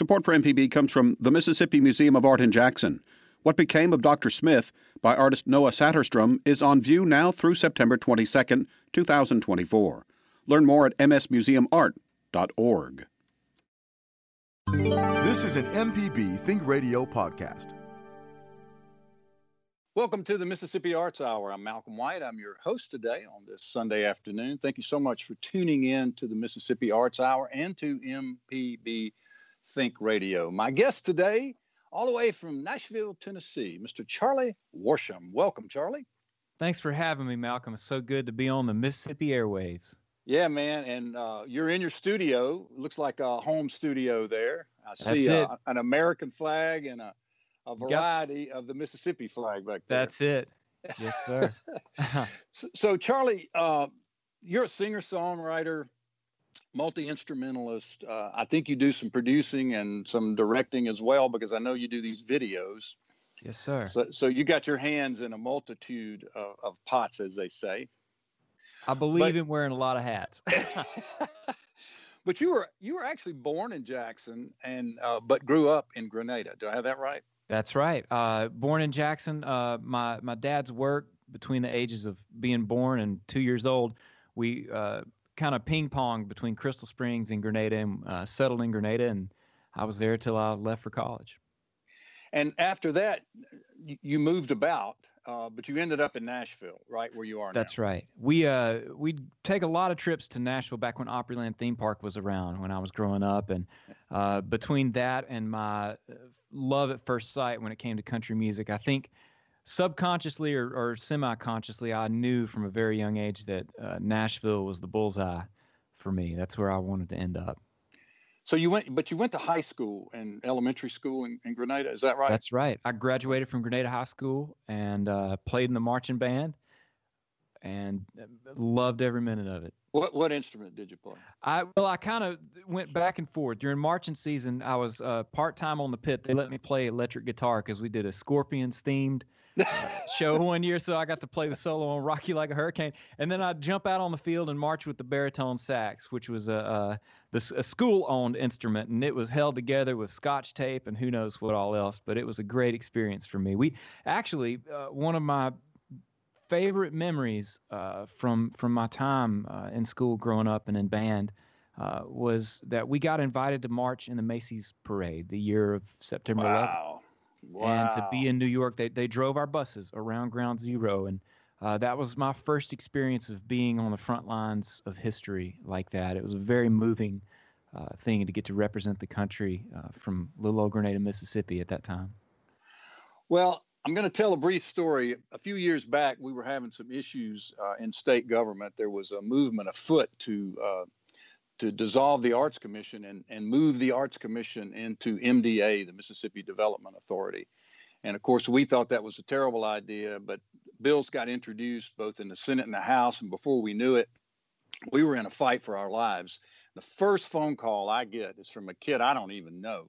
Support for MPB comes from the Mississippi Museum of Art in Jackson. What Became of Dr. Smith by artist Noah Saterstrom is on view now through September 22, 2024. Learn more at msmuseumart.org. This is an MPB Think Radio podcast. Welcome to the Mississippi Arts Hour. I'm Malcolm White. I'm your host today on this Sunday afternoon. Thank you so much for tuning in to the Mississippi Arts Hour and to MPB Think Radio. My guest today, all the way from Nashville, Tennessee, Mr. Charlie Worsham. Welcome, Charlie. Thanks for having me, Malcolm. It's so good to be on the Mississippi airwaves. Yeah, man, and uh, you're in your studio. Looks like a home studio there. I see uh, an American flag and a, a variety yep. of the Mississippi flag back there. That's it. Yes, sir. so, so, Charlie, uh, you're a singer songwriter multi instrumentalist. Uh, I think you do some producing and some directing as well because I know you do these videos. Yes, sir. So, so you got your hands in a multitude of, of pots, as they say. I believe but, in wearing a lot of hats. but you were you were actually born in Jackson and uh, but grew up in Grenada. Do I have that right? That's right. Uh, born in Jackson. Uh, my my dad's work between the ages of being born and two years old, we uh, kind of ping pong between Crystal Springs and Grenada and uh, settled in Grenada. And I was there till I left for college. And after that, you moved about, uh, but you ended up in Nashville, right where you are now That's now. right. We uh we'd take a lot of trips to Nashville back when Opryland theme park was around when I was growing up, and uh, between that and my uh, love at first sight when it came to country music, I think subconsciously or, or semi-consciously, I knew from a very young age that uh, Nashville was the bullseye for me. That's where I wanted to end up. So you went, but you went to high school and elementary school in, in Grenada. Is that right? That's right. I graduated from Grenada High School and uh, played in the marching band, and uh, loved every minute of it. What what instrument did you play? I well, I kind of went back and forth during marching season. I was uh, part time on the pit. They let me play electric guitar because we did a Scorpions themed show one year, so I got to play the solo on "Rock You Like a Hurricane," and then I'd jump out on the field and march with the baritone sax, which was a, a, a school-owned instrument, and it was held together with scotch tape and who knows what all else. But it was a great experience for me. We actually uh, one of my favorite memories uh, from from my time uh, in school growing up and in band. Uh, was that we got invited to march in the Macy's parade the year of September wow. 11th. Wow. And to be in New York, they, they drove our buses around Ground Zero. And uh, that was my first experience of being on the front lines of history like that. It was a very moving uh, thing to get to represent the country uh, from little old Grenada, Mississippi at that time. Well, I'm going to tell a brief story. A few years back, we were having some issues uh, in state government. There was a movement afoot to uh, to dissolve the Arts Commission and, and move the Arts Commission into MDA, the Mississippi Development Authority. And of course, we thought that was a terrible idea, but bills got introduced both in the Senate and the House. And before we knew it, we were in a fight for our lives. The first phone call I get is from a kid I don't even know.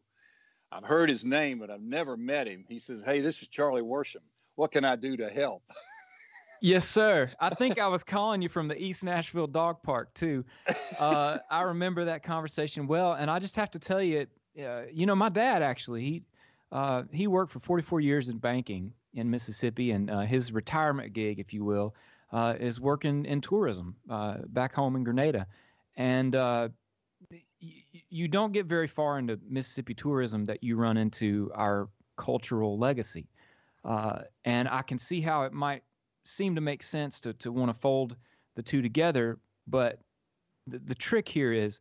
I've heard his name, but I've never met him. He says, Hey, this is Charlie Worsham. What can I do to help? Yes, sir. I think I was calling you from the East Nashville Dog Park too. Uh, I remember that conversation well, and I just have to tell you, uh, you know, my dad actually he uh, he worked for 44 years in banking in Mississippi, and uh, his retirement gig, if you will, uh, is working in tourism uh, back home in Grenada, and y- you don't get very far into Mississippi tourism that you run into our cultural legacy, and I can see how it might seem to make sense to, to want to fold the two together. But the, the trick here is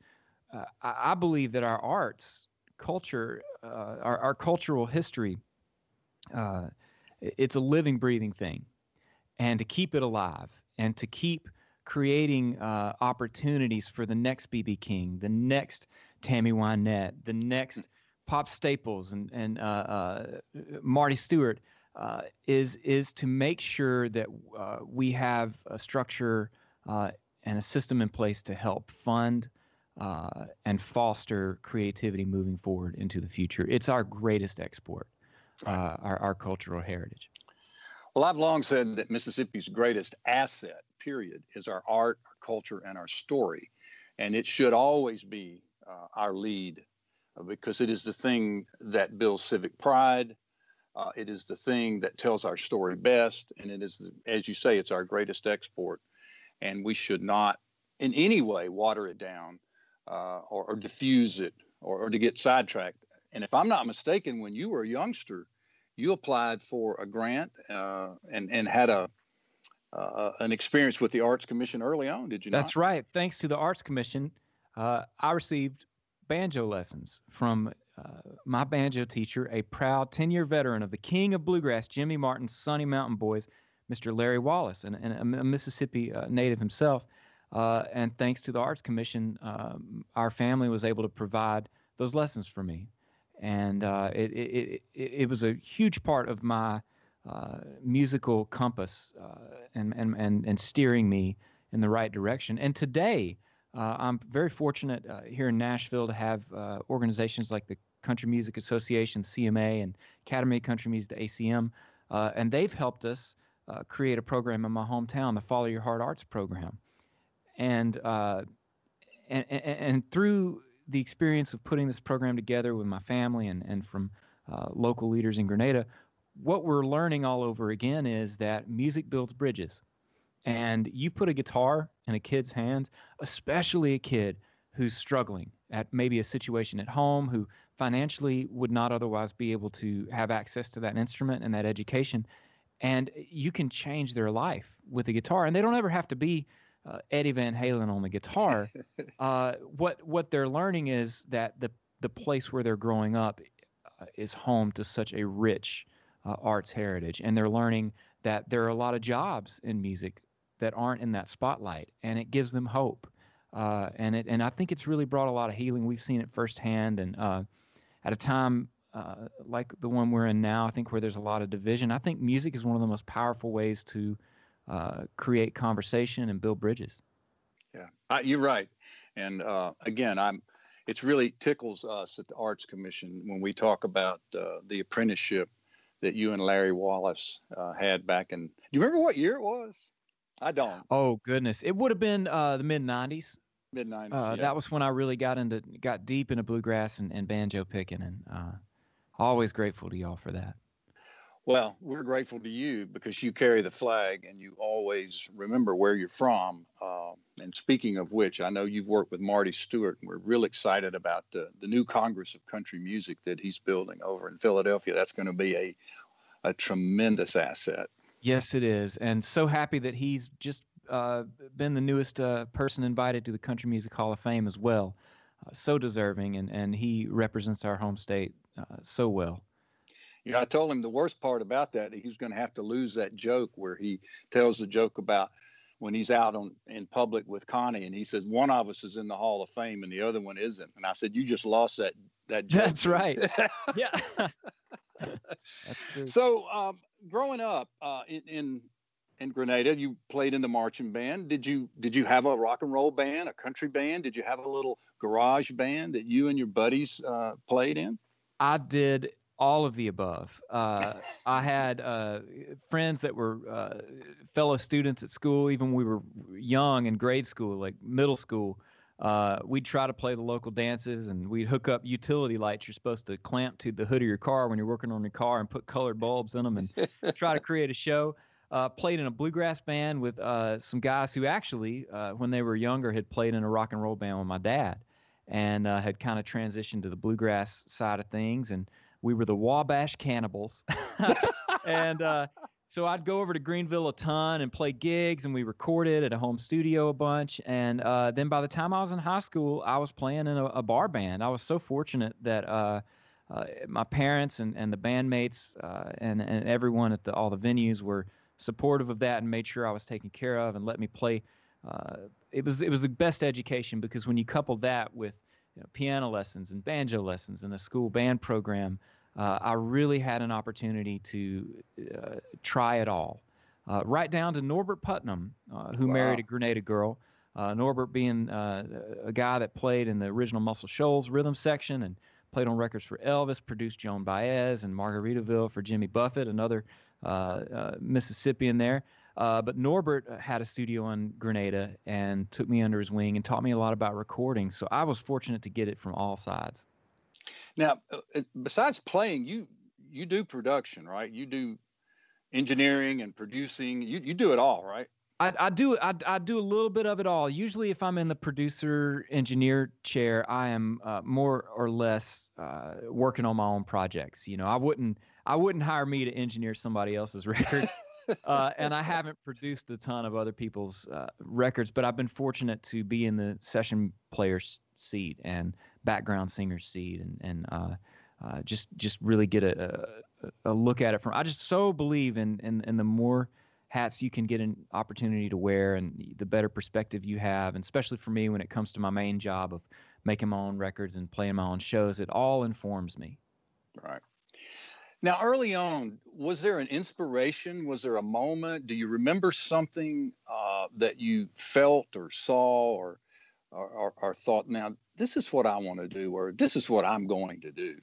uh, I, I, believe that our arts, culture, uh, our, our cultural history, uh, it's a living, breathing thing. And to keep it alive and to keep creating uh, opportunities for the next BB King, the next Tammy Wynette, the next Pop Staples and, and uh, uh, Marty Stuart uh, is is to make sure that uh, we have a structure uh, and a system in place to help fund uh, and foster creativity moving forward into the future. It's our greatest export, uh, our, our cultural heritage. Well, I've long said that Mississippi's greatest asset, period, is our art, our culture, and our story. And it should always be uh, our lead because it is the thing that builds civic pride. Uh, it is the thing that tells our story best, and it is, as you say, it's our greatest export, and we should not, in any way, water it down uh, or, or, diffuse it or, or to get sidetracked. And if I'm not mistaken, when you were a youngster, you applied for a grant uh, and and had a uh, an experience with the Arts Commission early on, did you? That's not? right. Thanks to the Arts Commission, uh, I received banjo lessons from uh, my banjo teacher, a proud 10 year veteran of the king of bluegrass, Jimmy Martin's Sunny Mountain Boys, Mr. Larry Wallace, and, and a Mississippi uh, native himself. Uh, and thanks to the Arts Commission, um, our family was able to provide those lessons for me. And uh, it, it, it, it, was a huge part of my uh, musical compass and, and, and, and steering me in the right direction. And today, uh, I'm very fortunate uh, here in Nashville to have uh, organizations like the Country Music Association, CMA, and Academy of Country Music, the ACM, uh, and they've helped us uh, create a program in my hometown, the Follow Your Heart Arts Program, and uh, and, and, and through the experience of putting this program together with my family and and from local leaders in Grenada, what we're learning all over again is that music builds bridges. And you put a guitar in a kid's hands, especially a kid who's struggling at maybe a situation at home, who financially would not otherwise be able to have access to that instrument and that education, and you can change their life with a guitar. And they don't ever have to be uh, Eddie Van Halen on the guitar. uh, what what they're learning is that the the place where they're growing up uh, is home to such a rich uh, arts heritage, and they're learning that there are a lot of jobs in music that aren't in that spotlight, and it gives them hope. Uh, and it and I think it's really brought a lot of healing. We've seen it firsthand, and uh, at a time uh, like the one we're in now, I think where there's a lot of division, I think music is one of the most powerful ways to uh, create conversation and build bridges. Yeah, you're right. And uh, again, I'm. It's really tickles us at the Arts Commission when we talk about uh, the apprenticeship that you and Larry Wallace had back in. Do you remember what year it was? I don't. Oh goodness, it would have been uh, the mid '90s. Mid '90s. Uh, yeah. That was when I really got into got deep into bluegrass and, and banjo picking, and uh, always grateful to y'all for that. Well, we're grateful to you because you carry the flag and you always remember where you're from. Uh, and speaking of which, I know you've worked with Marty Stuart, and we're real excited about the, the new Congress of Country Music that he's building over in Philadelphia. That's going to be a a tremendous asset. Yes, it is, and so happy that he's just uh, been the newest uh, person invited to the Country Music Hall of Fame as well. Uh, so deserving, and and he represents our home state uh, so well. You know, I told him the worst part about that he was going to have to lose that joke where he tells the joke about when he's out on in public with Connie, and he says one of us is in the Hall of Fame and the other one isn't. And I said, you just lost that that joke. That's right. yeah. That's. So, um, growing up uh, in, in in Grenada, you played in the marching band. Did you did you have a rock and roll band, a country band? Did you have a little garage band that you and your buddies uh, played in? I did all of the above. Uh, I had uh, friends that were uh, fellow students at school, even when we were young in grade school, like middle school uh, we'd try to play the local dances and we'd hook up utility lights you're supposed to clamp to the hood of your car when you're working on your car and put colored bulbs in them and try to create a show. Uh, played in a bluegrass band with uh, some guys who actually, uh, when they were younger, had played in a rock and roll band with my dad and uh, had kind of transitioned to the bluegrass side of things. And we were the Wabash Cannibals. and uh, so I'd go over to Greenville a ton and play gigs, and we recorded at a home studio a bunch. And uh, then by the time I was in high school, I was playing in a, a bar band. I was so fortunate that uh, uh, my parents and, and the bandmates uh, and, and everyone at the, all the venues were supportive of that and made sure I was taken care of and let me play. Uh, it was it was the best education because when you couple that with you know, piano lessons and banjo lessons and a school band program uh, I really had an opportunity to uh, try it all. Uh, right down to Norbert Putnam, uh, who wow. married a Grenada girl. Uh, Norbert being uh, a guy that played in the original Muscle Shoals rhythm section and played on records for Elvis, produced Joan Baez and Margaritaville for Jimmy Buffett, another Mississippian there. but Norbert had a studio in Grenada and took me under his wing and taught me a lot about recording. So I was fortunate to get it from all sides. Now, uh, besides playing, you you do production, right? You do engineering and producing. You you do it all, right? I, I do I, I do a little bit of it all. Usually, if I'm in the producer engineer chair, I am uh, more or less uh, working on my own projects. You know, I wouldn't I wouldn't hire me to engineer somebody else's record. uh, and I haven't produced a ton of other people's uh, records, but I've been fortunate to be in the session player's seat and background singer's seat, and and uh, uh, just just really get a, a, a look at it from. I just so believe in in, in the more hats you can get an opportunity to wear and the better perspective you have and especially for me when it comes to my main job of making my own records and playing my own shows it all informs me. Right. Now early on was there an inspiration? Was there a moment? Do you remember something uh, that you felt or saw or, or thought now this is what i want to do or this is what i'm going to do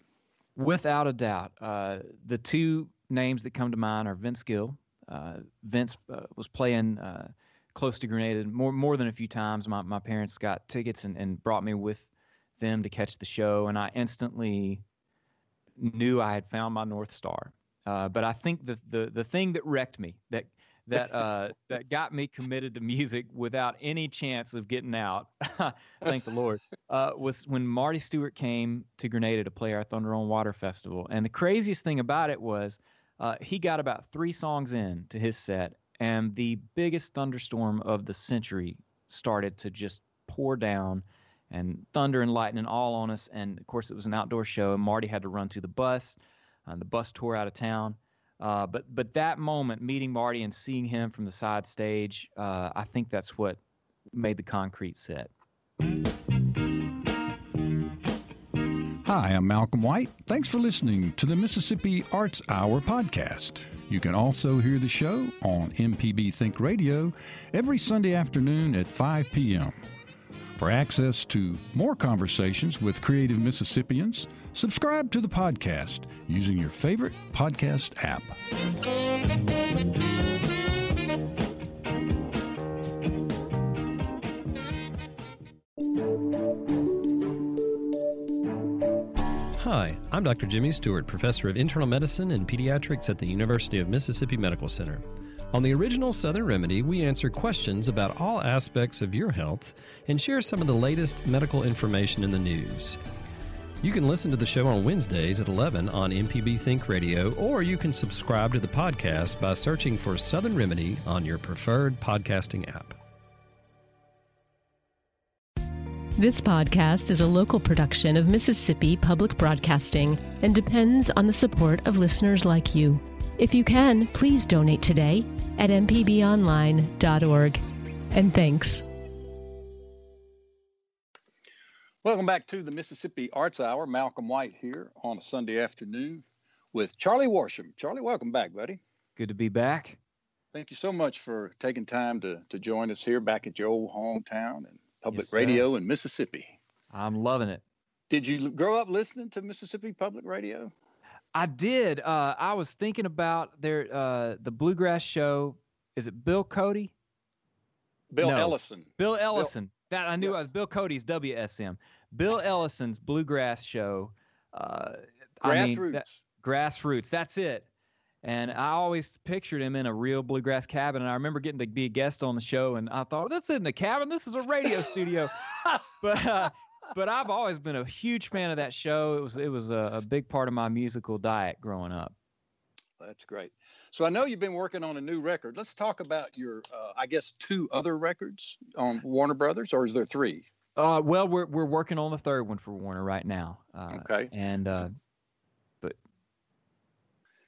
without a doubt uh, the two names that come to mind are vince gill uh, Vince uh, was playing uh, close to Grenada more more than a few times. My my parents got tickets and, and brought me with them to catch the show, and I instantly knew I had found my north star. Uh, but I think the, the the thing that wrecked me, that that uh, that got me committed to music without any chance of getting out, thank the Lord, uh, was when Marty Stuart came to Grenada to play our Thunder on Water festival. And the craziest thing about it was uh, he got about three songs in to his set, and the biggest thunderstorm of the century started to just pour down and thunder and lightning all on us. And of course, it was an outdoor show, and Marty had to run to the bus. The bus tore out of town. Uh, but but that moment, meeting Marty and seeing him from the side stage, uh, I think that's what made the concrete set. Hi, I'm Malcolm White. Thanks for listening to the Mississippi Arts Hour podcast. You can also hear the show on MPB Think Radio every Sunday afternoon at 5 p.m. For access to more conversations with creative Mississippians, subscribe to the podcast using your favorite podcast app. Hi, I'm Dr. Jimmy Stewart, professor of internal medicine and pediatrics at the University of Mississippi Medical Center. On the original Southern Remedy, we answer questions about all aspects of your health and share some of the latest medical information in the news. You can listen to the show on Wednesdays at 11 on MPB Think Radio, or you can subscribe to the podcast by searching for Southern Remedy on your preferred podcasting app. This podcast is a local production of Mississippi Public Broadcasting and depends on the support of listeners like you. If you can, please donate today at mpbonline.org. And thanks. Welcome back to the Mississippi Arts Hour. Malcolm White here on a Sunday afternoon with Charlie Worsham. Charlie, welcome back, buddy. Good to be back. Thank you so much for taking time to, to join us here back at your old hometown and Public Yes, Radio in Mississippi. I'm loving it. Did you grow up listening to Mississippi Public Radio? I did. Uh, I was thinking about their uh, the bluegrass show. Is it Bill Cody? Bill No. Ellison. Bill Ellison. that I knew Yes. was Bill Cody's WSM. Bill Ellison's bluegrass show. Uh, I mean, Grassroots. that- grassroots. That's it. And I always pictured him in a real bluegrass cabin. And I remember getting to be a guest on the show, and I thought, "This isn't a cabin. This is a radio studio." but uh, but I've always been a huge fan of that show. It was it was a, a big part of my musical diet growing up. That's great. So I know you've been working on a new record. Let's talk about your, uh, I guess, two other records on Warner Brothers, or is there three? Uh, well, we're we're working on the third one for Warner right now. Uh, Okay. And uh,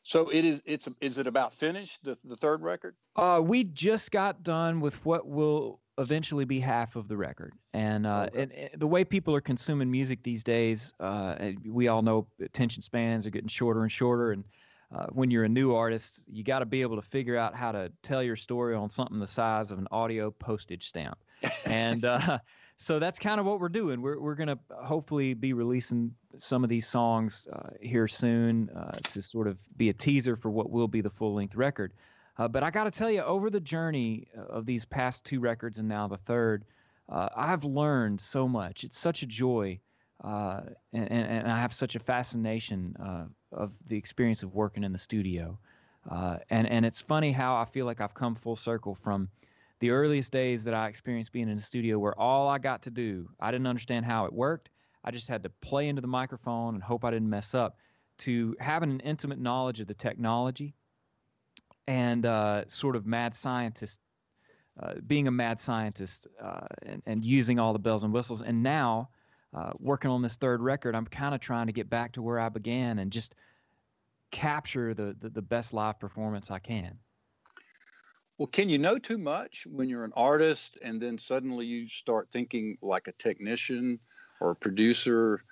So it is. It's. Is it about finished the the third record? Uh, we just got done with what will eventually be half of the record, and, uh, Okay. and, and the way people are consuming music these days, uh, we all know attention spans are getting shorter and shorter, and uh, when you're a new artist, you got to be able to figure out how to tell your story on something the size of an audio postage stamp, and uh, so that's kind of what we're doing. We're we're gonna hopefully be releasing some of these songs uh, here soon uh, to sort of be a teaser for what will be the full length record. Uh, but I got to tell you, over the journey uh, of these past two records and now the third, uh, I've learned so much. It's such a joy uh, and, and, I have such a fascination uh, of the experience of working in the studio. Uh, and and it's funny how I feel like I've come full circle from the earliest days that I experienced being in the studio, where all I got to do, I didn't understand how it worked. I just had to play into the microphone and hope I didn't mess up. To having an intimate knowledge of the technology and uh, sort of mad scientist, uh, being a mad scientist uh, and, and using all the bells and whistles. And now, uh, working on this third record, I'm kind of trying to get back to where I began and just capture the, the, the best live performance I can. Well, can you know too much when you're an artist and then suddenly you start thinking like a technician or a producer?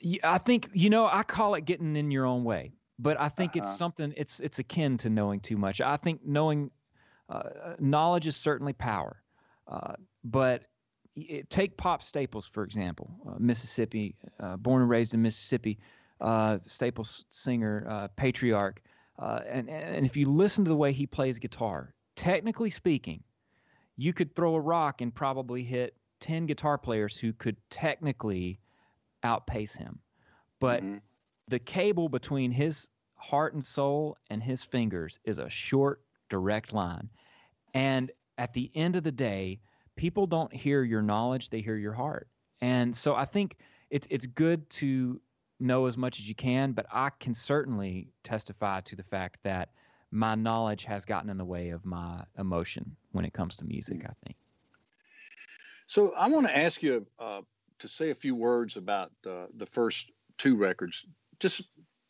Yeah, I think you know I call it getting in your own way, but I think uh-huh. it's something it's it's akin to knowing too much. I think knowing uh, knowledge is certainly power, uh, but it, take Pop Staples for example, uh, Mississippi, uh, born and raised in Mississippi uh, Staples singer, uh, patriarch. Uh, and, and if you listen to the way he plays guitar, technically speaking, you could throw a rock and probably hit 10 guitar players who could technically outpace him. But mm-hmm. the cable between his heart and soul and his fingers is a short, direct line. And at the end of the day, people don't hear your knowledge, they hear your heart. And so I think it's it's good to know as much as you can, but I can certainly testify to the fact that my knowledge has gotten in the way of my emotion when it comes to music, I think. So I want to ask you uh, to say a few words about uh, the first two records. Just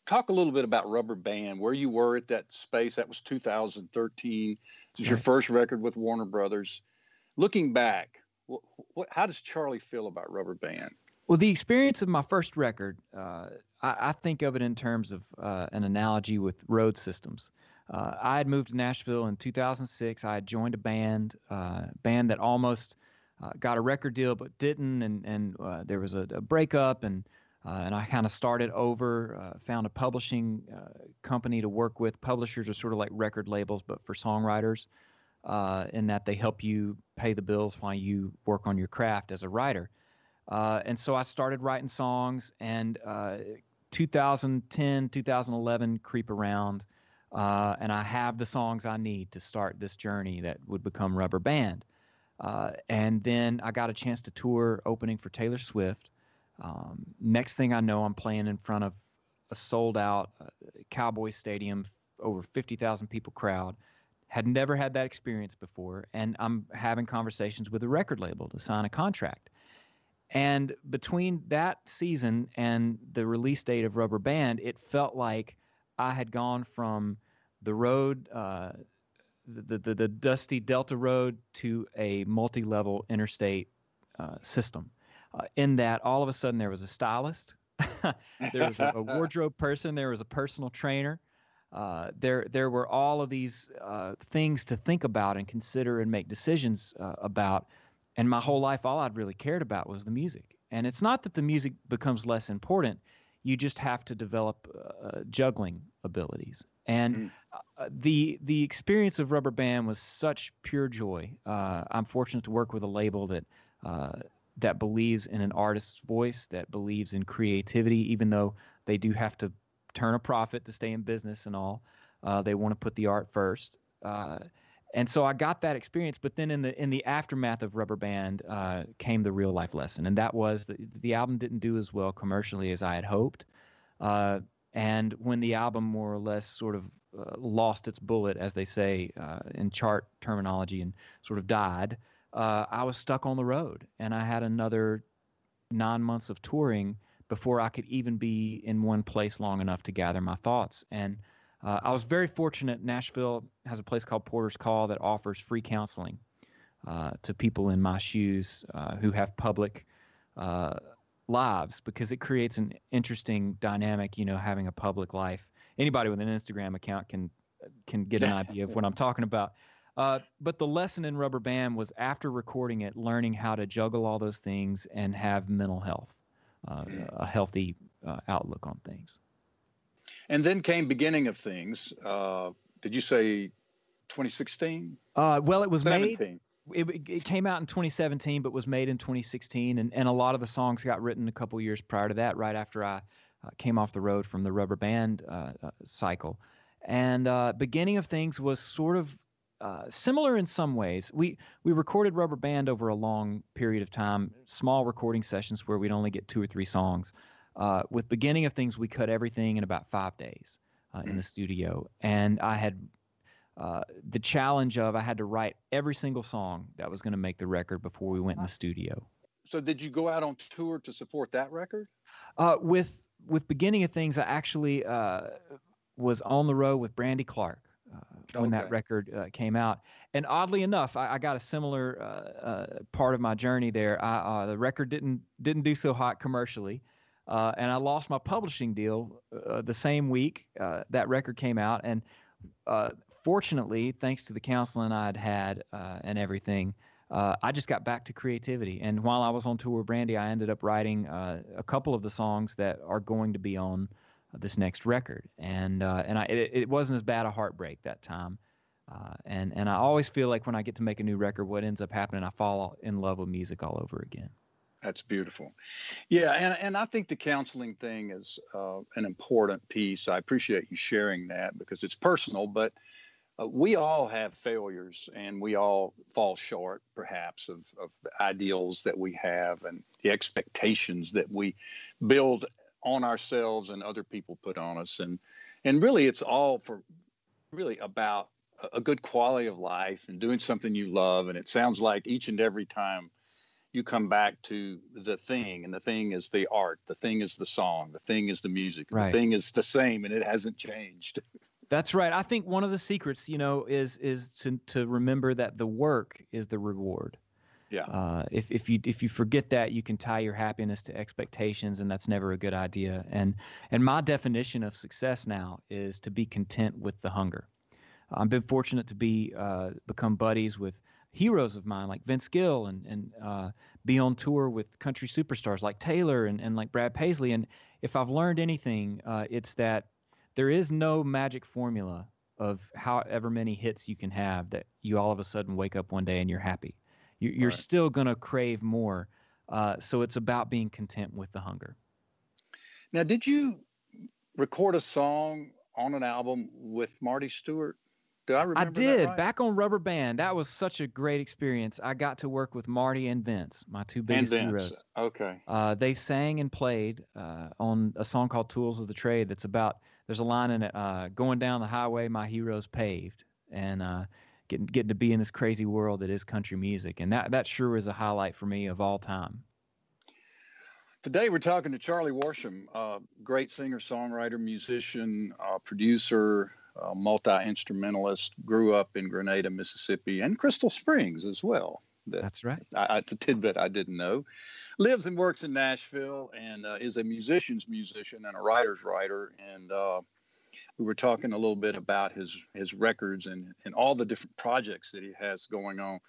talk a little bit about Rubber Band, where you were at that space. That was 2013. It was your first record with Warner Brothers. Looking back, what, what, how does Charlie feel about Rubber Band? Well, the experience of my first record, uh, I, I, think of it in terms of uh, an analogy with road systems. Uh, I had moved to Nashville in 2006. I had joined a band, uh, band that almost uh, got a record deal but didn't, and and uh, there was a, a breakup, and and I kind of started over. found a publishing company to work with. Publishers are sort of like record labels, but for songwriters, in that they help you pay the bills while you work on your craft as a writer. Uh, and so I started writing songs, and uh, 2010, 2011 creep around, uh, and I have the songs I need to start this journey that would become Rubber Band. Uh, and then I got a chance to tour opening for Taylor Swift. Um, next thing I know, I'm playing in front of a sold out uh, Cowboy Stadium, over 50,000 people crowd. Had never had that experience before, and I'm having conversations with a record label to sign a contract. And between that season and the release date of Rubber Band, it felt like I had gone from the road, uh, the, the, the dusty Delta Road, to a multi level interstate uh, system. Uh, in that, all of a sudden, there was a stylist, there was a, a, wardrobe person, there was a personal trainer. Uh, there, there were all of these uh, things to think about and consider and make decisions uh, about and my whole life all i'd really cared about was the music and it's not that the music becomes less important you just have to develop uh, juggling abilities and mm. uh, the the experience of rubber band was such pure joy uh, i'm fortunate to work with a label that uh, that believes in an artist's voice that believes in creativity even though they do have to turn a profit to stay in business and all uh, they want to put the art first uh, and so I got that experience. But then in the in the aftermath of Rubber Band uh, came the real life lesson, and that was that the album didn't do as well commercially as I had hoped. Uh, and when the album more or less sort of uh, lost its bullet, as they say uh, in chart terminology, and sort of died, uh, I was stuck on the road, and I had another nine months of touring before I could even be in one place long enough to gather my thoughts. And uh, I was very fortunate. Nashville has a place called Porter's Call that offers free counseling uh, to people in my shoes uh, who have public uh, lives because it creates an interesting dynamic. You know, having a public life. Anybody with an Instagram account can can get an idea of what I'm talking about. Uh, but the lesson in Rubber Band was after recording it, learning how to juggle all those things and have mental health, uh, a healthy outlook on things. And then came beginning of things. Uh, did you say 2016? Uh, well, it was 17. made. it, it came out in 2017, but was made in 2016, and, and a lot of the songs got written a couple years prior to that, right after I uh, came off the road from the rubber band uh, uh, cycle. And uh, beginning of things was sort of uh, similar in some ways. We we recorded Rubber Band over a long period of time, small recording sessions where we'd only get two or three songs. Uh, with beginning of things, we cut everything in about five days uh, in the studio, and I had uh, the challenge of I had to write every single song that was going to make the record before we went in the studio. So, did you go out on tour to support that record? Uh, with with beginning of things, I actually was on the road with Brandy Clark when okay. that record uh, came out. And oddly enough, I, I got a similar uh, uh part of my journey there. I, uh, the record didn't didn't do so hot commercially, uh, and I lost my publishing deal the same week that record came out. And fortunately, thanks to the counseling I had had and everything. I just got back to creativity, and while I was on tour with Brandy, I ended up writing a couple of the songs that are going to be on this next record. And uh, and I it, it, wasn't as bad a heartbreak that time. Uh, and and I always feel like when I get to make a new record, what ends up happening, I fall in love with music all over again. That's beautiful. Yeah, and, and I think the counseling thing is uh, an important piece. I appreciate you sharing that because it's personal, but uh, we all have failures and we all fall short, perhaps, of, of the ideals that we have and the expectations that we build on ourselves and other people put on us. And and really it's all for really about a good quality of life and doing something you love. And it sounds like each and every time you come back to the thing and the thing is the art the thing is the song the thing is the music right. the thing is the same and it hasn't changed. That's right. I think one of the secrets you know is is to to remember that the work is the reward yeah. Uh, if if you if you forget that, you can tie your happiness to expectations, and that's never a good idea. And and my definition of success now is to be content with the hunger. I've been fortunate to be uh, become buddies with heroes of mine like Vince Gill and and uh, be on tour with country superstars like Taylor and, and like Brad Paisley. And if I've learned anything, uh, it's that there is no magic formula of however many hits you can have that you all of a sudden wake up one day and you're happy. You're, right. still going to crave more. Uh, so it's about being content with the hunger. Now, did you record a song on an album with Marty Stuart? Do I remember? I did right? back on Rubber Band. That was such a great experience. I got to work with Marty and Vince, my two biggest heroes. Okay. Uh, they sang and played uh, on a song called "Tools of the Trade." That's about. There's a line in it. Uh, going down the highway, my heroes paved, and uh, getting getting to be in this crazy world that is country music, and that that sure is a highlight for me of all time. Today we're talking to Charlie Worsham, uh, great singer, songwriter, musician, uh, producer, uh, multi instrumentalist. Grew up in Grenada, Mississippi, and Crystal Springs as well. That, That's right. I, it's a tidbit I didn't know. Lives and works in Nashville and uh, is a musician's musician and a writer's writer. And uh, we were talking a little bit about his his records and and all the different projects that he has going on.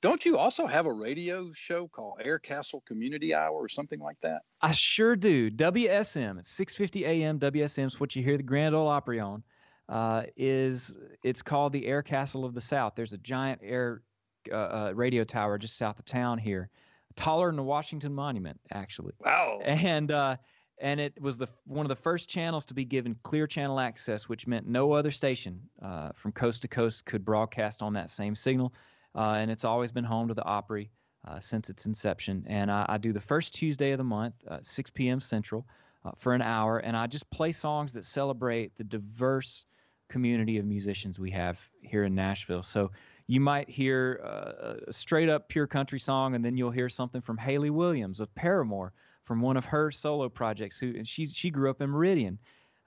Don't you also have a radio show called Air Castle Community Hour or something like that? I sure do. WSM at 6:50 a.m. WSM is what you hear the Grand Ole Opry on. Uh, is it's called the Air Castle of the South. There's a giant air uh, uh, radio tower just south of town here, taller than the Washington Monument, actually. Wow. And uh, and it was the one of the first channels to be given clear channel access, which meant no other station uh, from coast to coast could broadcast on that same signal. Uh, and it's always been home to the Opry uh, since its inception. And I, I, do the first Tuesday of the month, uh, 6 p.m. Central, uh, for an hour, and I just play songs that celebrate the diverse community of musicians we have here in Nashville. So you might hear uh, a straight up pure country song, and then you'll hear something from Hayley Williams of Paramore from one of her solo projects. Who and she she grew up in Meridian,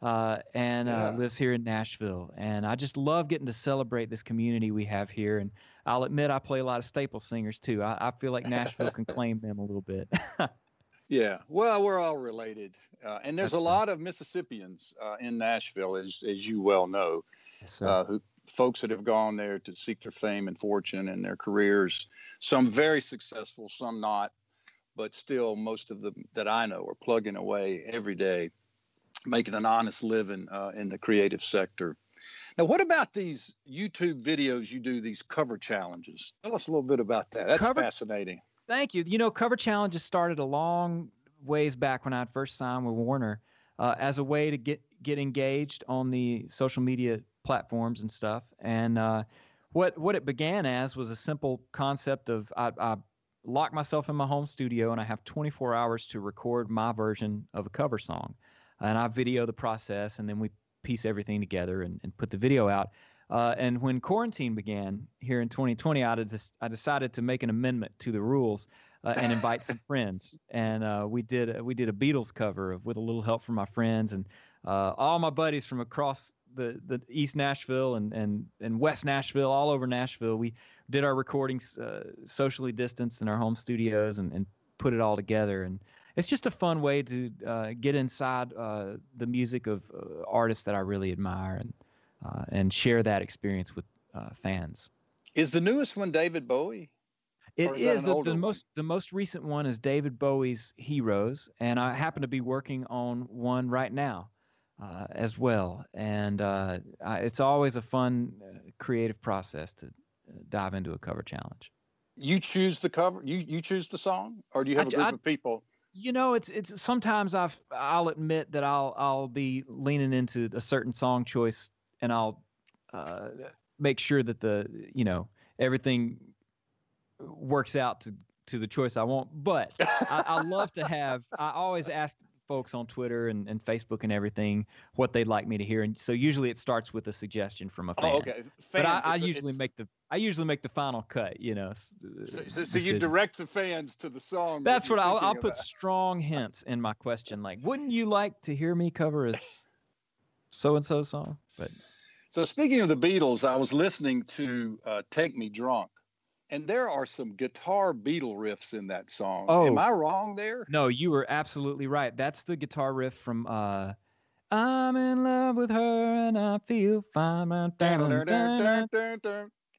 uh, and uh, yeah. uh, lives here in Nashville. And I just love getting to celebrate this community we have here. And I'll admit I play a lot of staple singers too. I, I feel like Nashville can claim them a little bit. yeah, well, we're all related, uh, and there's That's a lot of Mississippians uh, in Nashville, as as you well know, yes, uh, who folks that have gone there to seek their fame and fortune and their careers. Some very successful, some not but still most of them that I know are plugging away every day, making an honest living uh, in the creative sector. Now, what about these YouTube videos you do, these cover challenges? Tell us a little bit about that. That's Cover- fascinating. Thank you. You know, cover challenges started a long ways back when I first signed with Warner uh, as a way to get get engaged on the social media platforms and stuff. And uh, what what it began as was a simple concept of I, I lock myself in my home studio and I have 24 hours to record my version of a cover song, and I video the process and then we piece everything together and, and put the video out. Uh, and when quarantine began here in 2020, I, just, I decided to make an amendment to the rules uh, and invite some friends. And uh, we did we did a Beatles cover of, with a little help from my friends and uh, all my buddies from across the, the East Nashville and, and and West Nashville, all over Nashville. We did our recordings uh, socially distanced in our home studios and, and put it all together. And it's just a fun way to uh, get inside the music of artists that I really admire and uh, and share that experience with uh, fans. Is the newest one David Bowie? It is, is the, the most the most recent one is David Bowie's Heroes, and I happen to be working on one right now uh, as well. And uh, I, it's always a fun, uh, creative process to uh, dive into a cover challenge. You choose the cover. You you choose the song, or do you have I, a group I, of people? You know, it's it's sometimes I I'll admit that I'll I'll be leaning into a certain song choice and I'll uh, make sure that the you know everything works out to to the choice I want. But I, I, love to have. I always ask folks on Twitter and, and Facebook and everything what they'd like me to hear, and so usually it starts with a suggestion from a oh, fan. Oh, okay. Fan, but I, I usually make the I usually make the final cut. You know. So, so, so you direct the fans to the song. That's that what I'll, I'll put strong hints in my question, like, wouldn't you like to hear me cover a so and so song? But so speaking of the Beatles, I was listening to uh, "Take Me Drunk," and there are some guitar Beatle riffs in that song. Oh, am I wrong there? No, you were absolutely right. That's the guitar riff from uh, "I'm in love with her and I feel fine."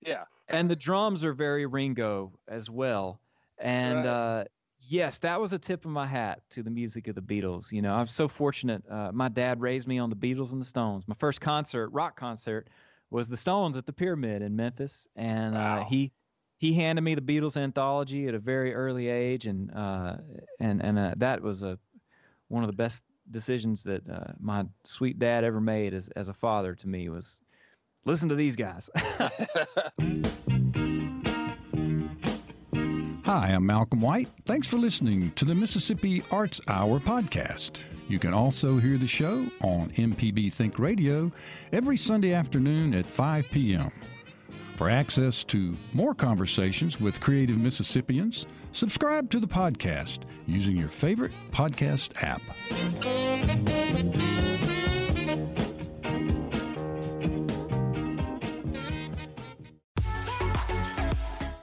Yeah, and the drums are very Ringo as well, and right. uh, Yes, that was a tip of my hat to the music of the Beatles. You know, I'm so fortunate. Uh, my dad raised me on the Beatles and the Stones. My first concert, rock concert, was the Stones at the Pyramid in Memphis, and uh, wow. uh, he he handed me the Beatles anthology at a very early age, and uh, and and uh, that was a one of the best decisions that uh, my sweet dad ever made as as a father to me was listen to these guys. Hi, I'm Malcolm White. Thanks for listening to the Mississippi Arts Hour podcast. You can also hear the show on MPB Think Radio every Sunday afternoon at 5 p.m. For access to more conversations with creative Mississippians, subscribe to the podcast using your favorite podcast app.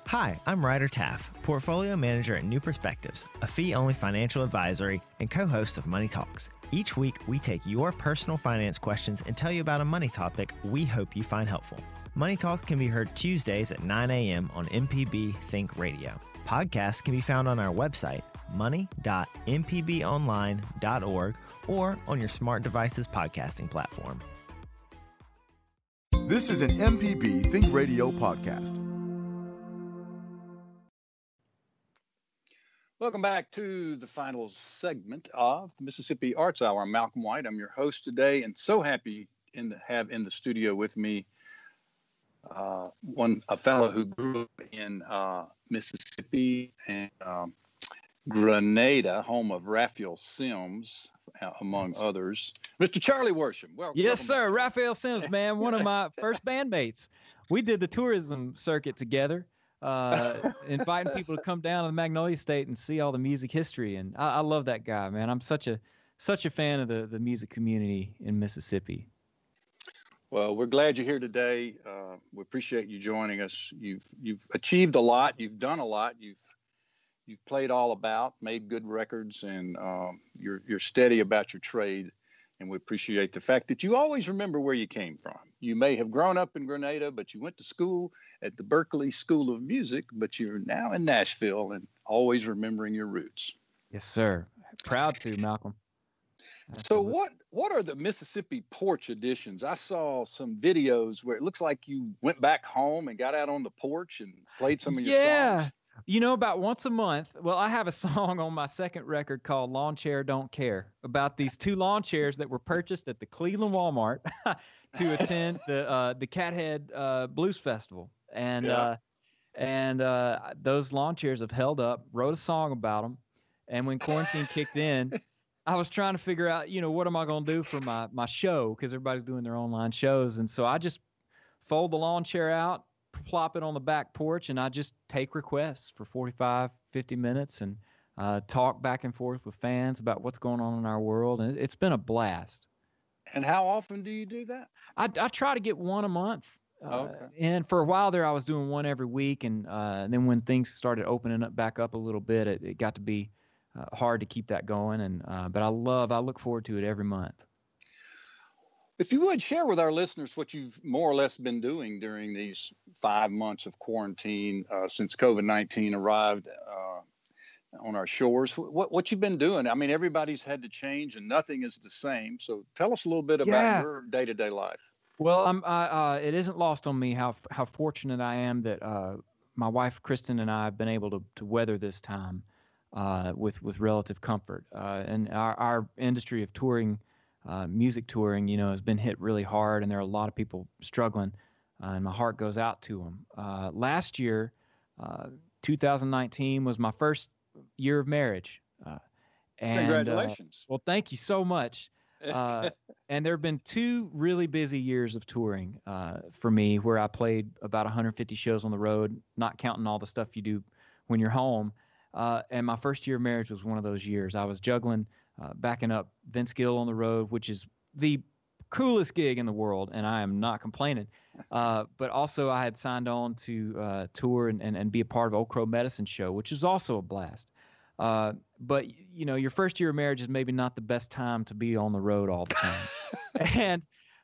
Hi, I'm Ryder Taff, Portfolio Manager at New Perspectives, a fee only financial advisory and co host of Money Talks. Each week, we take your personal finance questions and tell you about a money topic we hope you find helpful. Money Talks can be heard Tuesdays at 9 a.m. on MPB Think Radio. Podcasts can be found on our website, money.mpbonline.org, or on your smart devices podcasting platform. This is an MPB Think Radio podcast. Welcome back to the final segment of the Mississippi Arts Hour. I'm Malcolm White. I'm your host today, and so happy in the, have in the studio with me uh, one a fellow who grew up in uh, Mississippi and um, Grenada, home of Raphael Sims, uh, among others. Mr. Charlie Worsham. Well, yes, sir. Raphael Sims, man, one of my first bandmates. We did the tourism circuit together uh, inviting people to come down to the Magnolia State and see all the music history. And I, I, love that guy, man. I'm such a such a fan of the the music community in Mississippi. Well, we're glad you're here today. Uh, we appreciate you joining us. You've you've achieved a lot. You've done a lot. You've you've played all about, made good records, and um, you're you're steady about your trade and we appreciate the fact that you always remember where you came from. You may have grown up in Grenada, but you went to school at the Berklee School of Music, but you're now in Nashville and always remembering your roots. Yes, sir. Proud to, Malcolm. So what what are the Mississippi porch editions? I saw some videos where it looks like you went back home and got out on the porch and played some of your yeah. songs. You know, about once a month. Well, I have a song on my second record called Lawn Chair Don't Care about these two lawn chairs that were purchased at the Cleveland Walmart to attend the uh, the Cathead uh, Blues Festival. And Yeah. uh, and uh, those lawn chairs have held up. Wrote a song about them. And when quarantine kicked in, I was trying to figure out, you know, what am I going to do for my my show because everybody's doing their online shows, and so I just fold the lawn chair out, plop it on the back porch, and I just take requests for 45, 50 minutes and uh, talk back and forth with fans about what's going on in our world, and it- it's been a blast. And how often do you do that? I, I try to get one a month. Uh, Okay. And for a while there, I was doing one every week, and, uh, and then when things started opening up back up a little bit, it, it got to be uh, hard to keep that going. And uh, but I love, I look forward to it every month. If you would share with our listeners what you've more or less been doing during these five months of quarantine uh, since COVID 19 arrived uh, on our shores, what, what you've been doing. I mean, everybody's had to change and nothing is the same. So tell us a little bit about Yeah. your day to day life. Well, I'm, I, uh, it isn't lost on me how how fortunate I am that uh, my wife Kristen and I have been able to to weather this time uh, with with relative comfort. Uh, and our our industry of touring, uh, music touring, you know, has been hit really hard, and there are a lot of people struggling. Uh, and my heart goes out to them. Uh, last year, uh, 2019 was my first year of marriage. Uh, and, Congratulations. well, thank you so much. Uh, and there have been two really busy years of touring uh, for me where I played about 150 shows on the road, not counting all the stuff you do when you're home. Uh, and my first year of marriage was one of those years. I was juggling, uh, backing up Vince Gill on the road, which is the coolest gig in the world, and I am not complaining. Uh, but also, I had signed on to uh, tour and, and, and be a part of Old Crow Medicine Show, which is also a blast. Uh, but you know, your first year of marriage is maybe not the best time to be on the road all the time. and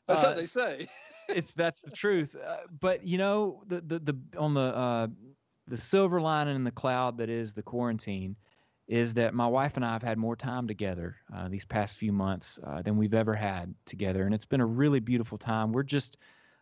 That's uh, what they say. it's that's the truth. Uh, but you know, the the, the on the uh, the silver lining in the cloud that is the quarantine is that my wife and I have had more time together uh, these past few months uh, than we've ever had together, and it's been a really beautiful time. We're just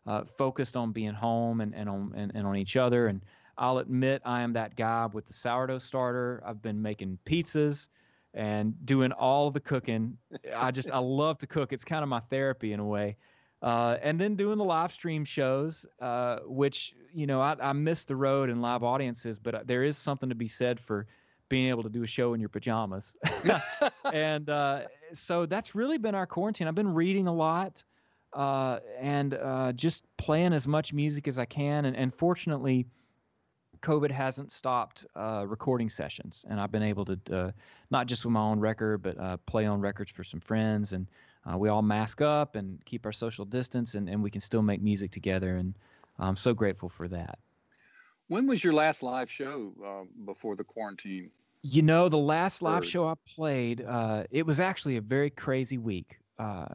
uh, focused on being home and, and on and, and on each other. And I'll admit I am that guy with the sourdough starter. I've been making pizzas and doing all the cooking. I just I love to cook. It's kind of my therapy in a way. Uh, and then doing the live stream shows, uh, which you know I, I miss the road and live audiences, but uh, there is something to be said for being able to do a show in your pajamas. and uh, so that's really been our quarantine. I've been reading a lot uh, and uh, just playing as much music as I can. And, and fortunately, COVID hasn't stopped uh, recording sessions, and I've been able to uh, not just with my own record, but uh, play on records for some friends, and uh, we all mask up and keep our social distance, and, and we can still make music together, and I'm so grateful for that. When was your last live show uh, before the quarantine? You know, the last live show I played, uh, it was actually a very crazy week. Uh,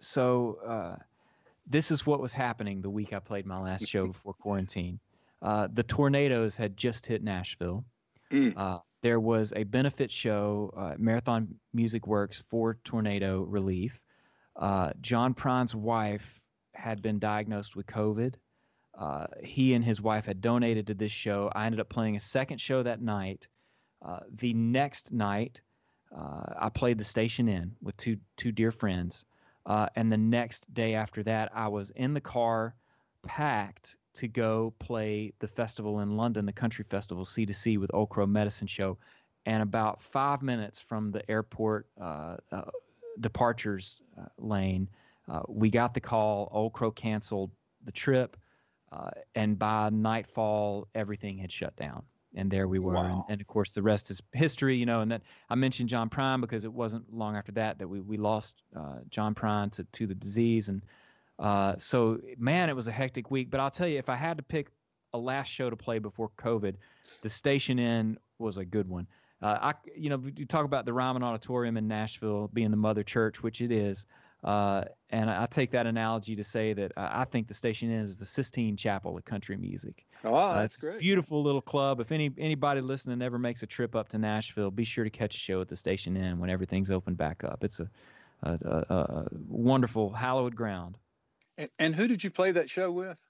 so uh, this is what was happening the week I played my last show before quarantine. Uh, the tornadoes had just hit Nashville. Mm. Uh, there was a benefit show, uh, Marathon Music Works for tornado relief. Uh, John Prine's wife had been diagnosed with COVID. Uh, he and his wife had donated to this show. I ended up playing a second show that night. Uh, the next night, uh, I played the Station Inn with two two dear friends, uh, and the next day after that, I was in the car, packed to go play the festival in London, the country festival C2C with Old Crow Medicine Show, and about five minutes from the airport uh, uh, departures uh, lane, uh, we got the call. Old Crow canceled the trip, uh, and by nightfall, everything had shut down. And there we were, and, Wow. and of course the rest is history, you know. And that I mentioned John Prine because it wasn't long after that that we we lost uh, John Prine to to the disease, and uh, so man, it was a hectic week. But I'll tell you, if I had to pick a last show to play before COVID, the Station Inn was a good one. Uh, I, you know, you talk about the Ryman Auditorium in Nashville being the mother church, which it is, uh, and I take that analogy to say that uh, I think the Station Inn is the Sistine Chapel of country music. Oh, Uh, that's it's great. beautiful little club. If any anybody listening ever makes a trip up to Nashville, be sure to catch a show at the Station Inn when everything's open back up. It's a a, a, a wonderful, hallowed ground. And, and, who did you play that show with?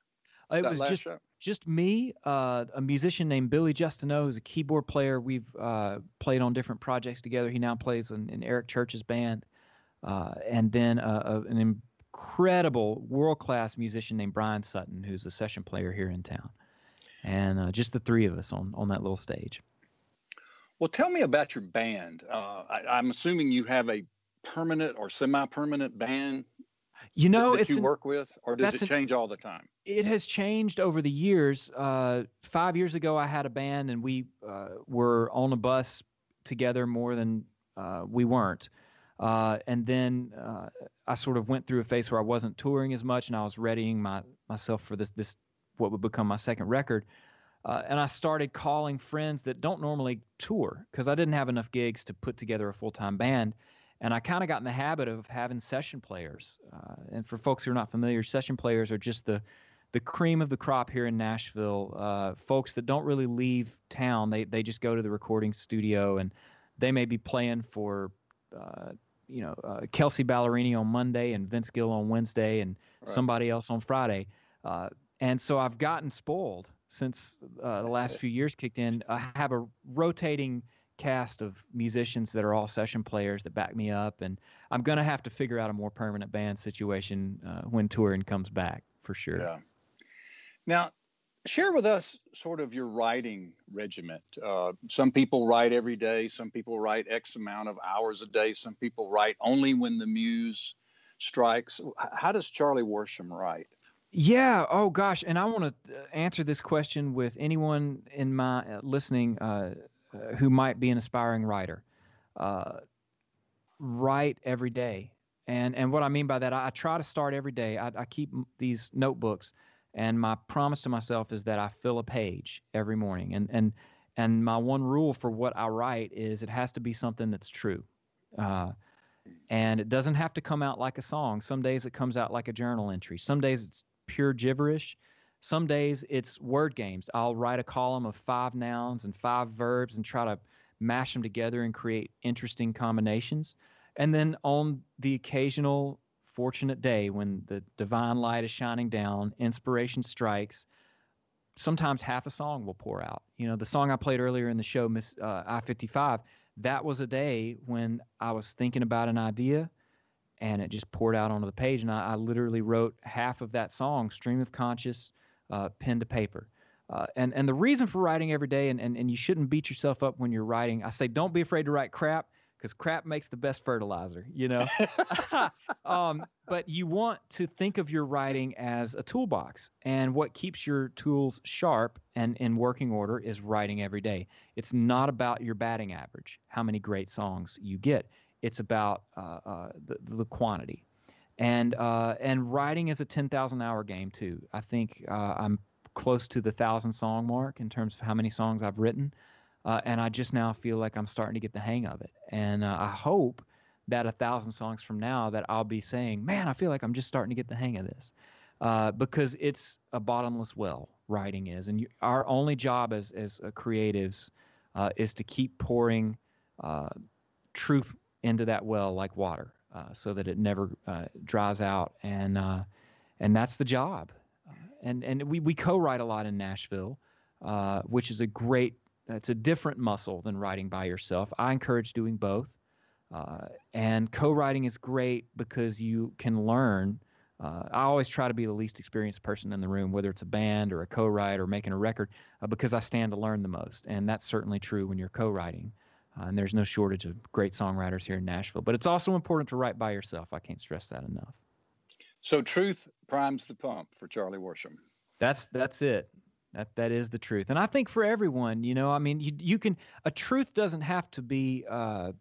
It that was just show? just me, uh, a musician named Billy Justineau, who's a keyboard player. We've uh, played on different projects together. He now plays in, in Eric Church's band, uh, and then uh, an incredible world class musician named Bryan Sutton, who's a session player here in town, and uh, just the three of us on on that little stage. Well, tell me about your band. Uh, I, am assuming you have a permanent or semi-permanent band. You know, that, that you an, work with, or does it change all the time? It has changed over the years. Uh, five years ago, I had a band, and we uh, were on a bus together more than uh, we weren't. Uh, and then uh, I sort of went through a phase where I wasn't touring as much, and I was readying my myself for this this what would become my second record. Uh, and I started calling friends that don't normally tour because I didn't have enough gigs to put together a full time band. And I kind of got in the habit of having session players. Uh, and for folks who are not familiar, session players are just the the cream of the crop here in Nashville. Uh, folks that don't really leave town, they they just go to the recording studio and they may be playing for uh, you know uh, Kelsea Ballerini on Monday and Vince Gill on Wednesday and right. somebody else on Friday. Uh, and so I've gotten spoiled since uh, the last few years kicked in. I have a rotating cast of musicians that are all session players that back me up, and I'm going to have to figure out a more permanent band situation uh, when touring comes back for sure. Yeah. Now, share with us sort of your writing regiment. Uh, some people write every day. Some people write X amount of hours a day. Some people write only when the muse strikes. How does Charlie Worsham write? Yeah. Oh gosh. And I want to uh, answer this question with anyone in my uh, listening uh, who might be an aspiring writer. Uh, write every day. And and what I mean by that, I, I try to start every day. I, I keep these notebooks, and my promise to myself is that I fill a page every morning. And and and my one rule for what I write is it has to be something that's true. Uh, and it doesn't have to come out like a song. Some days it comes out like a journal entry. Some days it's pure gibberish. Some days it's word games. I'll write a column of five nouns and five verbs and try to mash them together and create interesting combinations. And then on the occasional fortunate day when the divine light is shining down, inspiration strikes, sometimes half a song will pour out. You know, the song I played earlier in the show, Miss uh, I 55, that was a day when I was thinking about an idea and it just poured out onto the page. And I, I literally wrote half of that song, stream of conscious, uh, pen to paper. Uh, and and the reason for writing every day, and, and and you shouldn't beat yourself up when you're writing. I say don't be afraid to write crap because crap makes the best fertilizer, you know. um, but you want to think of your writing as a toolbox, and what keeps your tools sharp and in working order is writing every day. It's not about your batting average, how many great songs you get. It's about uh, uh, the, the quantity, and uh, and writing is a ten thousand hour game too. I think uh, I'm close to the thousand song mark in terms of how many songs I've written, uh, and I just now feel like I'm starting to get the hang of it. And uh, I hope that a thousand songs from now that I'll be saying, man, I feel like I'm just starting to get the hang of this. Uh, because it's a bottomless well, writing is. And you, our only job as, as uh, creatives is to keep pouring truth into that well like water, so that it never uh, dries out. And uh, and that's the job. Uh, and and we we co-write a lot in Nashville, uh, which is a great. It's a different muscle than writing by yourself. I encourage doing both. Uh, and co-writing is great because you can learn. I always try to be the least experienced person in the room, whether it's a band or a co-write or making a record, because I stand to learn the most, and that's certainly true when you're co-writing. Uh, and there's no shortage of great songwriters here in Nashville. But it's also important to write by yourself. I can't stress that enough. So truth primes the pump for Charlie Worsham. That's that's it. That that is the truth. And I think for everyone, you know, I mean, you you can a truth doesn't have to be uh,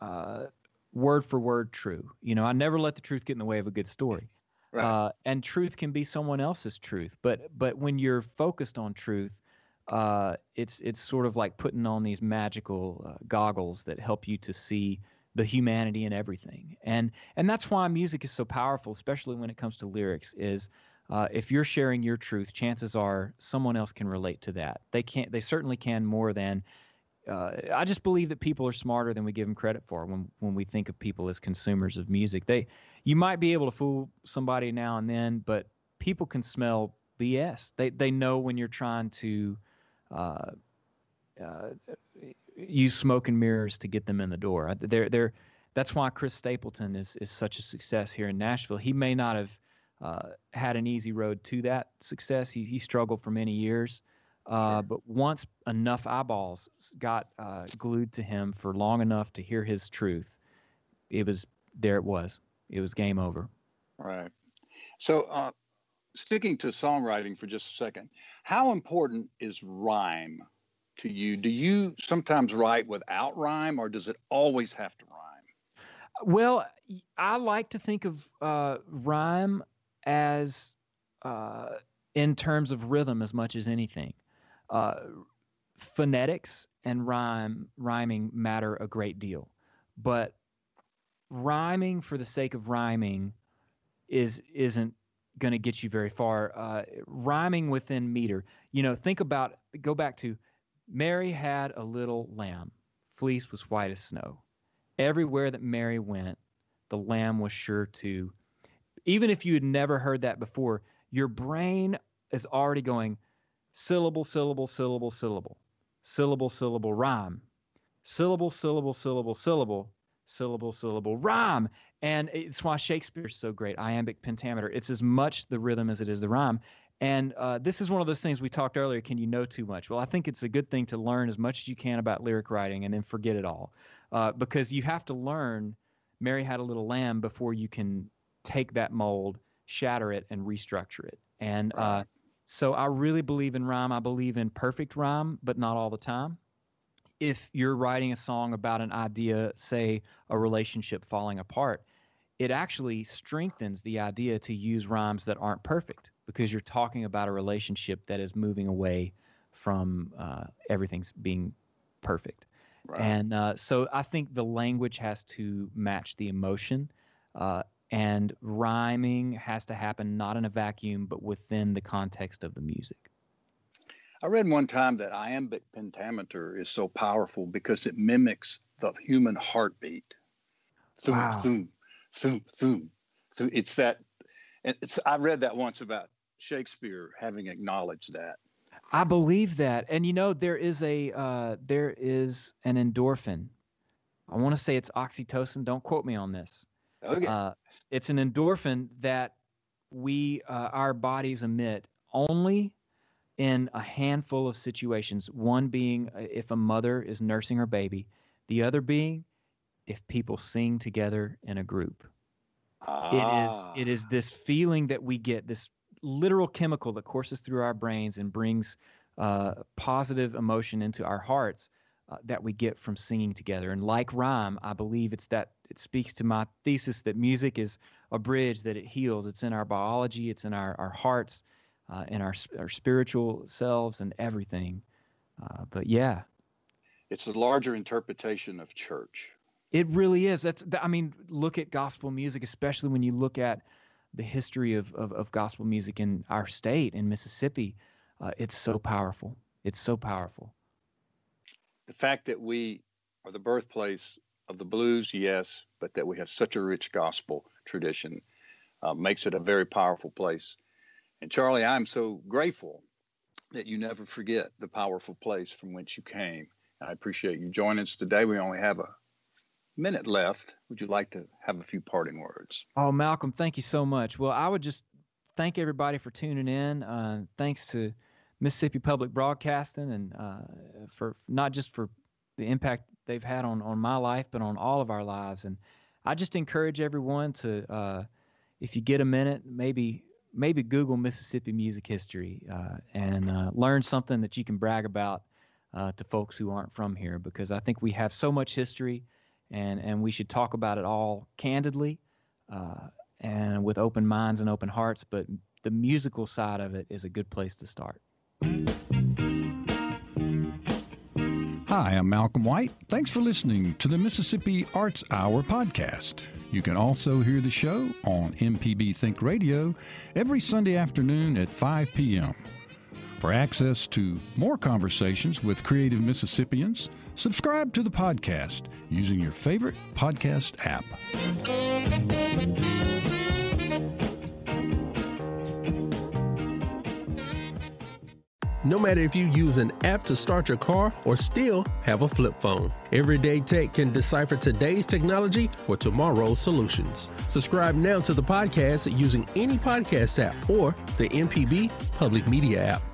uh, word for word true. You know, I never let the truth get in the way of a good story. Right. Uh, and truth can be someone else's truth. But but when you're focused on truth, uh, it's it's sort of like putting on these magical uh, goggles that help you to see the humanity in everything. And and that's why music is so powerful, especially when it comes to lyrics. Is uh, if you're sharing your truth, chances are someone else can relate to that. They can't. They certainly can more than uh, I just believe that people are smarter than we give them credit for when when we think of people as consumers of music. They, you might be able to fool somebody now and then, but people can smell BS. They they know when you're trying to uh, uh, use smoke and mirrors to get them in the door. They're they're that's why Chris Stapleton is is such a success here in Nashville. He may not have uh, had an easy road to that success. He he struggled for many years. Uh, But once enough eyeballs got uh, glued to him for long enough to hear his truth, it was there. It was. It was game over. Right. So, uh, sticking to songwriting for just a second, how important is rhyme to you? Do you sometimes write without rhyme, or does it always have to rhyme? Well, I like to think of uh, rhyme as uh, in terms of rhythm as much as anything uh, phonetics and rhyme rhyming matter a great deal, but rhyming for the sake of rhyming is isn't going to get you very far. Uh, rhyming within meter, you know, think about go back to Mary had a little lamb, fleece was white as snow. Everywhere that Mary went, the lamb was sure to. Even if you had never heard that before, your brain is already going syllable, syllable, syllable, syllable, syllable, syllable, rhyme, syllable, syllable, syllable, syllable, syllable, syllable, rhyme. And it's why Shakespeare's so great, iambic pentameter. It's as much the rhythm as it is the rhyme. And uh, this is one of those things we talked earlier. Can you know too much? Well, I think it's a good thing to learn as much as you can about lyric writing and then forget it all. Uh, because you have to learn Mary Had a Little Lamb before you can take that mold, shatter it, and restructure it. And uh, so I really believe in rhyme. I believe in perfect rhyme, but not all the time. If you're writing a song about an idea, say a relationship falling apart, it actually strengthens the idea to use rhymes that aren't perfect because you're talking about a relationship that is moving away from uh, everything's being perfect. Right. And uh, so I think the language has to match the emotion. Uh, and rhyming has to happen not in a vacuum but within the context of the music i read one time that iambic pentameter is so powerful because it mimics the human heartbeat thum, wow. thum, thum, thum, thum. it's that it's i read that once about shakespeare having acknowledged that i believe that and you know there is a uh, there is an endorphin i want to say it's oxytocin don't quote me on this Okay. Uh, it's an endorphin that we uh, our bodies emit only in a handful of situations. One being uh, if a mother is nursing her baby, the other being if people sing together in a group. Ah. It is it is this feeling that we get this literal chemical that courses through our brains and brings uh, positive emotion into our hearts uh, that we get from singing together. And like rhyme, I believe it's that it speaks to my thesis that music is a bridge that it heals. It's in our biology, it's in our, our hearts, uh, in our, our spiritual selves, and everything. Uh, but yeah. It's a larger interpretation of church. It really is. That's, I mean, look at gospel music, especially when you look at the history of, of, of gospel music in our state, in Mississippi. Uh, it's so powerful. It's so powerful the fact that we are the birthplace of the blues, yes, but that we have such a rich gospel tradition uh, makes it a very powerful place. And Charlie, I'm so grateful that you never forget the powerful place from which you came. I appreciate you joining us today. We only have a minute left. Would you like to have a few parting words? Oh, Malcolm, thank you so much. Well, I would just thank everybody for tuning in. Uh, thanks to Mississippi Public Broadcasting and uh, for not just for the impact they've had on on my life, but on all of our lives. And I just encourage everyone to, uh, if you get a minute, maybe maybe Google Mississippi music history uh, and uh, learn something that you can brag about uh, to folks who aren't from here, because I think we have so much history, and and we should talk about it all candidly uh, and with open minds and open hearts. But the musical side of it is a good place to start. Hi, I'm Malcolm White. Thanks for listening to the Mississippi Arts Hour podcast. You can also hear the show on MPB Think Radio every Sunday afternoon at 5 p.m. For access to more conversations with creative Mississippians, subscribe to the podcast using your favorite podcast app. No matter if you use an app to start your car or still have a flip phone, Everyday Tech can decipher today's technology for tomorrow's solutions. Subscribe now to the podcast using any podcast app or the MPB Public Media app.